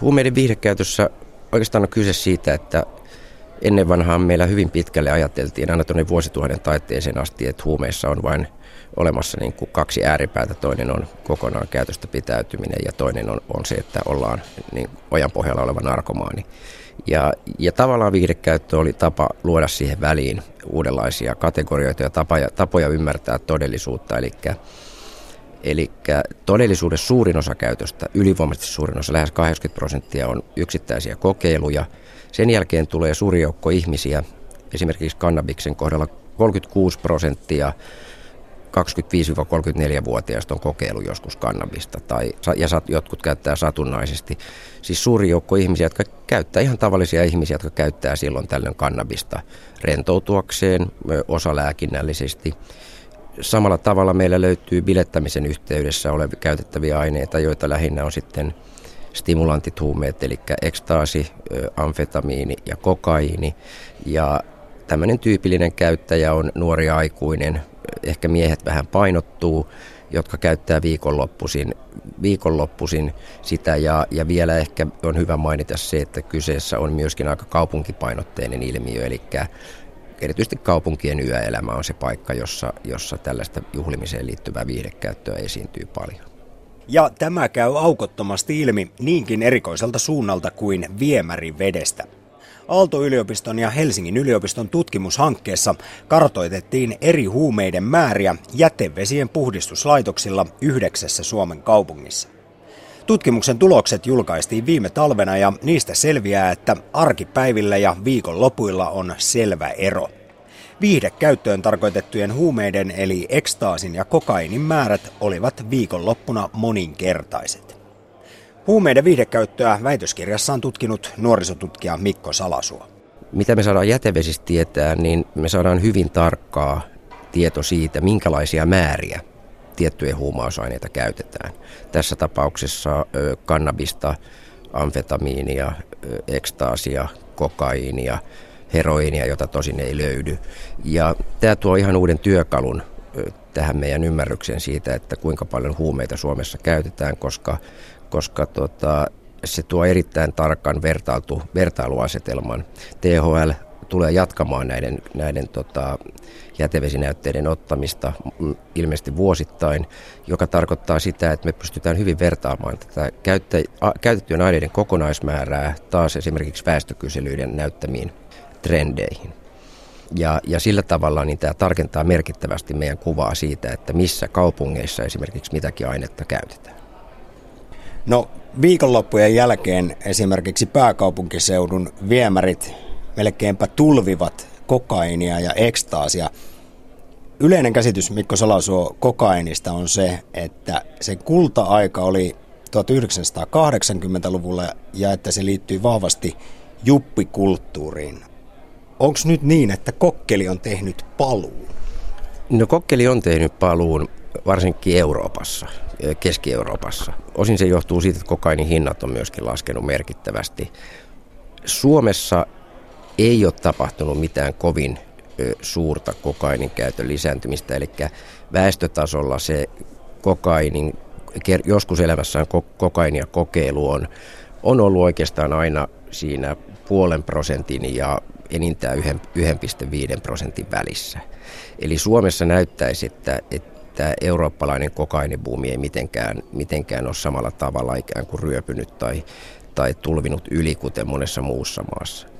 Huumeiden viihdekäytössä oikeastaan on kyse siitä, että ennen vanhaan meillä hyvin pitkälle ajateltiin aina tuonne vuosituhannen taitteeseen asti, että huumeissa on vain olemassa niin kuin kaksi ääripäätä. Toinen on kokonaan käytöstä pitäytyminen ja toinen on, on se, että ollaan niin ojan pohjalla oleva narkomaani. Ja, ja tavallaan viihdekäyttö oli tapa luoda siihen väliin uudenlaisia kategorioita ja tapoja, tapoja ymmärtää todellisuutta. Eli Eli todellisuudessa suurin osa käytöstä, ylivoimaisesti suurin osa, lähes 80 prosenttia on yksittäisiä kokeiluja. Sen jälkeen tulee suuri joukko ihmisiä, esimerkiksi kannabiksen kohdalla 36 prosenttia 25-34-vuotiaista on kokeilu joskus kannabista tai, ja jotkut käyttää satunnaisesti. Siis suuri joukko ihmisiä, jotka käyttää ihan tavallisia ihmisiä, jotka käyttää silloin tällöin kannabista rentoutuakseen, osa lääkinnällisesti. Samalla tavalla meillä löytyy bilettämisen yhteydessä olevia käytettäviä aineita, joita lähinnä on sitten stimulantit huumeet, eli ekstaasi, amfetamiini ja kokaiini. Ja tämmöinen tyypillinen käyttäjä on nuori aikuinen, ehkä miehet vähän painottuu, jotka käyttää viikonloppuisin, viikonloppuisin sitä. Ja, ja vielä ehkä on hyvä mainita se, että kyseessä on myöskin aika kaupunkipainotteinen ilmiö, eli erityisesti kaupunkien yöelämä on se paikka, jossa, jossa tällaista juhlimiseen liittyvää viihdekäyttöä esiintyy paljon. Ja tämä käy aukottomasti ilmi niinkin erikoiselta suunnalta kuin viemärivedestä. Aalto-yliopiston ja Helsingin yliopiston tutkimushankkeessa kartoitettiin eri huumeiden määriä jätevesien puhdistuslaitoksilla yhdeksässä Suomen kaupungissa. Tutkimuksen tulokset julkaistiin viime talvena ja niistä selviää, että arkipäivillä ja viikonlopuilla on selvä ero. Viihdekäyttöön tarkoitettujen huumeiden eli ekstaasin ja kokainin määrät olivat viikonloppuna moninkertaiset. Huumeiden viihdekäyttöä väitöskirjassa on tutkinut nuorisotutkija Mikko Salasuo. Mitä me saadaan jätevesistä tietää, niin me saadaan hyvin tarkkaa tieto siitä, minkälaisia määriä tiettyjä huumausaineita käytetään. Tässä tapauksessa kannabista, amfetamiinia, ekstaasia, kokaiinia, heroinia, jota tosin ei löydy. Ja tämä tuo ihan uuden työkalun tähän meidän ymmärrykseen siitä, että kuinka paljon huumeita Suomessa käytetään, koska koska tota, se tuo erittäin tarkan vertailtu, vertailuasetelman. THL tulee jatkamaan näiden, näiden tota, jätevesinäytteiden ottamista mm, ilmeisesti vuosittain, joka tarkoittaa sitä, että me pystytään hyvin vertaamaan tätä käyttä, käytettyjen aineiden kokonaismäärää taas esimerkiksi väestökyselyiden näyttämiin trendeihin. Ja, ja sillä tavalla niin tämä tarkentaa merkittävästi meidän kuvaa siitä, että missä kaupungeissa esimerkiksi mitäkin ainetta käytetään. No viikonloppujen jälkeen esimerkiksi pääkaupunkiseudun viemärit melkeinpä tulvivat kokainia ja ekstaasia. Yleinen käsitys Mikko Salasuo kokainista on se, että se kulta-aika oli 1980-luvulla ja että se liittyy vahvasti juppikulttuuriin. Onko nyt niin, että kokkeli on tehnyt paluun? No kokkeli on tehnyt paluun varsinkin Euroopassa. Keski-Euroopassa. Osin se johtuu siitä, että kokainin hinnat on myöskin laskenut merkittävästi. Suomessa ei ole tapahtunut mitään kovin suurta kokainin käytön lisääntymistä, eli väestötasolla se kokainin, joskus elämässään kokainia kokeilu on, on ollut oikeastaan aina siinä puolen prosentin ja enintään 1,5 prosentin välissä. Eli Suomessa näyttäisi, että, että eurooppalainen kokainibuumi ei mitenkään, mitenkään ole samalla tavalla ikään kuin ryöpynyt tai, tai tulvinut yli, kuten monessa muussa maassa.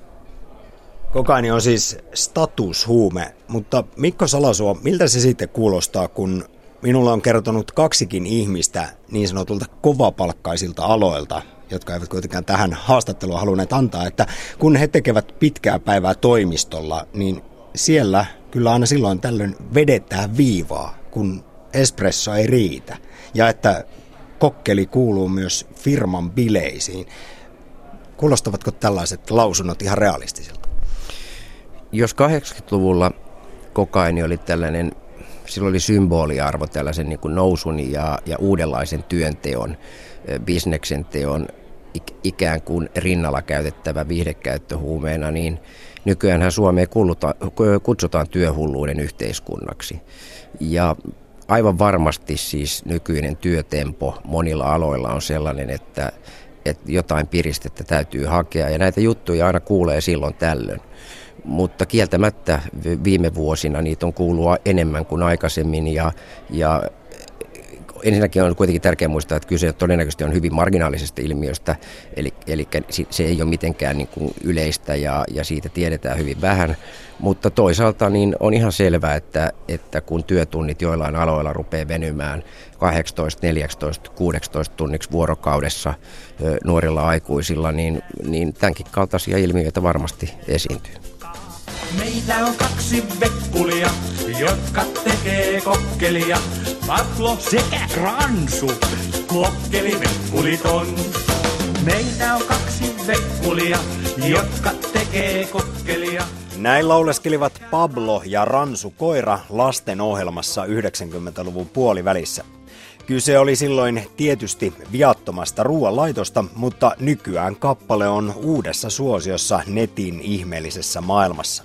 Kokaini on siis statushuume, mutta Mikko Salasuo, miltä se sitten kuulostaa, kun minulla on kertonut kaksikin ihmistä niin sanotulta kovapalkkaisilta aloilta, jotka eivät kuitenkaan tähän haastattelua halunneet antaa, että kun he tekevät pitkää päivää toimistolla, niin siellä kyllä aina silloin tällöin vedetään viivaa, kun espresso ei riitä. Ja että kokkeli kuuluu myös firman bileisiin. Kuulostavatko tällaiset lausunnot ihan realistisilta? Jos 80-luvulla kokaini oli tällainen, silloin oli symboliarvo tällaisen niin kuin nousun ja, ja uudenlaisen työnteon, bisneksen teon ikään kuin rinnalla käytettävä viihdekäyttöhuumeena, niin nykyään Suomea kutsutaan työhulluuden yhteiskunnaksi. Ja aivan varmasti siis nykyinen työtempo monilla aloilla on sellainen, että, että jotain piristettä täytyy hakea. Ja näitä juttuja aina kuulee silloin tällöin. Mutta kieltämättä viime vuosina niitä on kuulua enemmän kuin aikaisemmin ja, ja ensinnäkin on kuitenkin tärkeää muistaa, että kyse todennäköisesti on hyvin marginaalisesta ilmiöstä, eli, eli se ei ole mitenkään niin kuin yleistä ja, ja siitä tiedetään hyvin vähän. Mutta toisaalta niin on ihan selvää, että, että kun työtunnit joillain aloilla rupeaa venymään 18, 14, 16 tunniksi vuorokaudessa nuorilla aikuisilla, niin, niin tämänkin kaltaisia ilmiöitä varmasti esiintyy. Meitä on kaksi vekkulia, jotka tekee kokkelia. Pablo sekä Ransu, kokkeli vekkuliton. Meitä on kaksi vekkulia, jotka tekee kokkelia. Näin lauleskelivat Pablo ja Ransu Koira lasten ohjelmassa 90-luvun puolivälissä. Kyse oli silloin tietysti viattomasta ruoanlaitosta, mutta nykyään kappale on uudessa suosiossa netin ihmeellisessä maailmassa.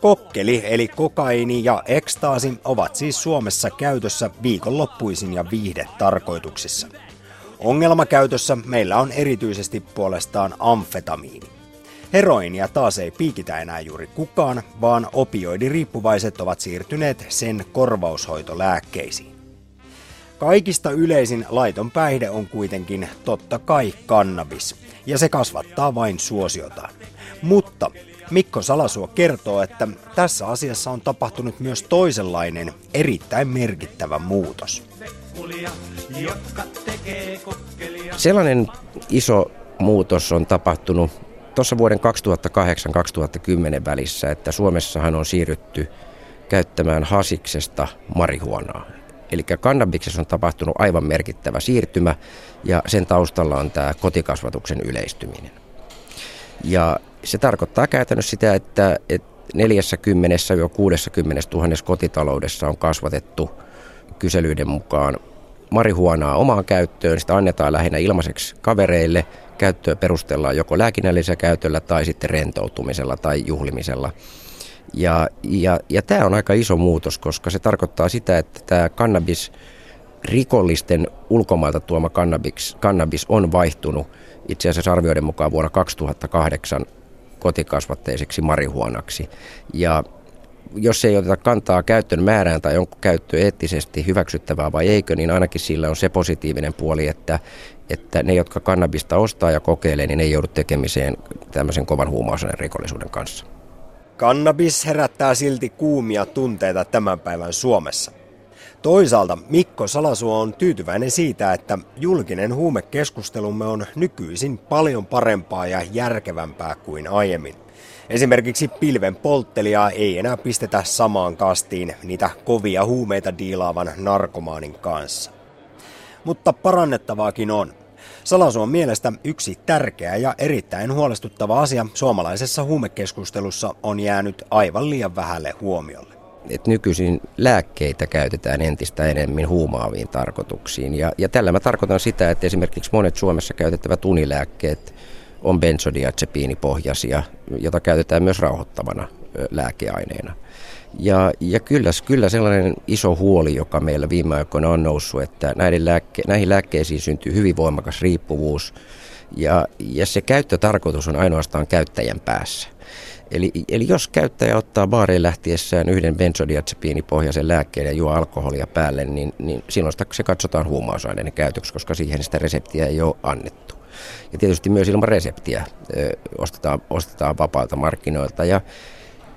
Kokkeli eli kokaini ja ekstaasi ovat siis Suomessa käytössä viikonloppuisin ja viihdetarkoituksissa. Ongelmakäytössä meillä on erityisesti puolestaan amfetamiini. Heroinia taas ei piikitä enää juuri kukaan, vaan opioidiriippuvaiset ovat siirtyneet sen korvaushoitolääkkeisiin. Kaikista yleisin laiton päihde on kuitenkin totta kai kannabis, ja se kasvattaa vain suosiotaan. Mutta Mikko Salasuo kertoo, että tässä asiassa on tapahtunut myös toisenlainen, erittäin merkittävä muutos. Sellainen iso muutos on tapahtunut tuossa vuoden 2008-2010 välissä, että Suomessahan on siirrytty käyttämään hasiksesta marihuonaa. Eli kannabiksessa on tapahtunut aivan merkittävä siirtymä ja sen taustalla on tämä kotikasvatuksen yleistyminen. Ja se tarkoittaa käytännössä sitä, että, että 40-60 000 kotitaloudessa on kasvatettu kyselyiden mukaan marihuonaa omaan käyttöön. Sitä annetaan lähinnä ilmaiseksi kavereille. Käyttöä perustellaan joko lääkinnällisellä käytöllä tai sitten rentoutumisella tai juhlimisella. Ja, ja, ja tämä on aika iso muutos, koska se tarkoittaa sitä, että tämä kannabis, rikollisten ulkomailta tuoma kannabis, kannabis on vaihtunut itse asiassa arvioiden mukaan vuonna 2008 kotikasvatteiseksi marihuonaksi. Ja jos ei oteta kantaa käyttöön määrään tai onko käyttö eettisesti hyväksyttävää vai eikö, niin ainakin sillä on se positiivinen puoli, että, että ne, jotka kannabista ostaa ja kokeilee, niin ei joudu tekemiseen tämmöisen kovan huumausaineen rikollisuuden kanssa. Kannabis herättää silti kuumia tunteita tämän päivän Suomessa. Toisaalta Mikko Salasuo on tyytyväinen siitä, että julkinen huumekeskustelumme on nykyisin paljon parempaa ja järkevämpää kuin aiemmin. Esimerkiksi pilven polttelijaa ei enää pistetä samaan kastiin niitä kovia huumeita diilaavan narkomaanin kanssa. Mutta parannettavaakin on. Salasuon mielestä yksi tärkeä ja erittäin huolestuttava asia suomalaisessa huumekeskustelussa on jäänyt aivan liian vähälle huomiolle että nykyisin lääkkeitä käytetään entistä enemmän huumaaviin tarkoituksiin. Ja, ja tällä mä tarkoitan sitä, että esimerkiksi monet Suomessa käytettävät unilääkkeet on benzodiazepiinipohjaisia, jota käytetään myös rauhoittavana lääkeaineena. Ja, ja kyllä, kyllä sellainen iso huoli, joka meillä viime aikoina on noussut, että näiden lääkke, näihin lääkkeisiin syntyy hyvin voimakas riippuvuus, ja, ja se käyttötarkoitus on ainoastaan käyttäjän päässä. Eli, eli jos käyttäjä ottaa baariin lähtiessään yhden benzodiazepiinipohjaisen lääkkeen ja juo alkoholia päälle, niin, niin silloin sitä, se katsotaan huumausaineiden käytöksi, koska siihen sitä reseptiä ei ole annettu. Ja tietysti myös ilman reseptiä ö, ostetaan, ostetaan vapaalta markkinoilta. Ja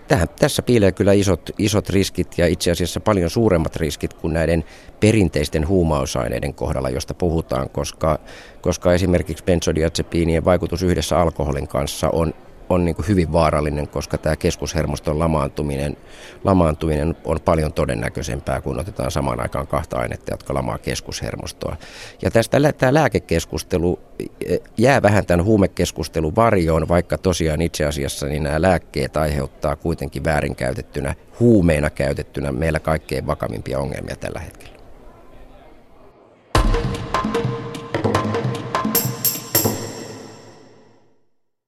tähän, tässä piilee kyllä isot, isot riskit ja itse asiassa paljon suuremmat riskit kuin näiden perinteisten huumausaineiden kohdalla, josta puhutaan, koska, koska esimerkiksi benzodiazepiinien vaikutus yhdessä alkoholin kanssa on on niin kuin hyvin vaarallinen, koska tämä keskushermoston lamaantuminen, lamaantuminen on paljon todennäköisempää, kun otetaan samaan aikaan kahta ainetta, jotka lamaa keskushermostoa. Ja tästä tämä lääkekeskustelu e, jää vähän tämän huumekeskustelun varjoon, vaikka tosiaan itse asiassa niin nämä lääkkeet aiheuttaa kuitenkin väärinkäytettynä, huumeina käytettynä meillä kaikkein vakavimpia ongelmia tällä hetkellä.